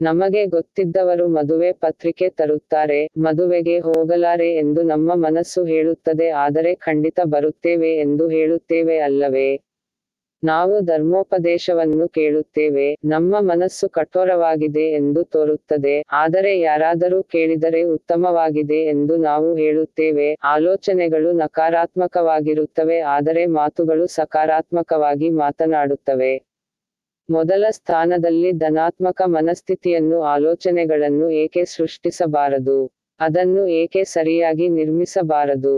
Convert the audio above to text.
ನಮಗೆ ಗೊತ್ತಿದ್ದವರು ಮದುವೆ ಪತ್ರಿಕೆ ತರುತ್ತಾರೆ, ಮದುವೆಗೆ ಹೋಗಲಾರೆ ಎಂದು ನಮ್ಮ ಮನಸ್ಸು ಹೇಳುತ್ತದೆ, ಆದರೆ ಖಂಡಿತ ಬರುತ್ತೇವೆ ಎಂದು ಹೇಳುತ್ತೇವೆ ಅಲ್ಲವೇ? ನಾವು ಧರ್ಮೋಪದೇಶವನ್ನು ಕೇಳುತ್ತೇವೆ, ನಮ್ಮ ಮನಸ್ಸು ಕಠೋರವಾಗಿದೆ ಎಂದು ತೋರುತ್ತದೆ, ಆದರೆ ಯಾರಾದರೂ ಕೇಳಿದರೆ ಉತ್ತಮವಾಗಿದೆ ಎಂದು ನಾವು ಹೇಳುತ್ತೇವೆ, ಆಲೋಚನೆಗಳು ನಕಾರಾತ್ಮಕವಾಗಿರುತ್ತವೆ, ಆದರೆ ಮಾತುಗಳು ಸಕಾರಾತ್ಮಕವಾಗಿ ಮಾತನಾಡುತ್ತವೆ. ಮೊದಲ ಸ್ಥಾನದಲ್ಲಿ ಧನಾತ್ಮಕ ಮನಸ್ಥಿತಿಯನ್ನು ಆಲೋಚನೆಗಳನ್ನು ಏಕೆ ಸೃಷ್ಟಿಸಬಾರದು? ಅದನ್ನು ಏಕೆ ಸರಿಯಾಗಿ ನಿರ್ಮಿಸಬಾರದು?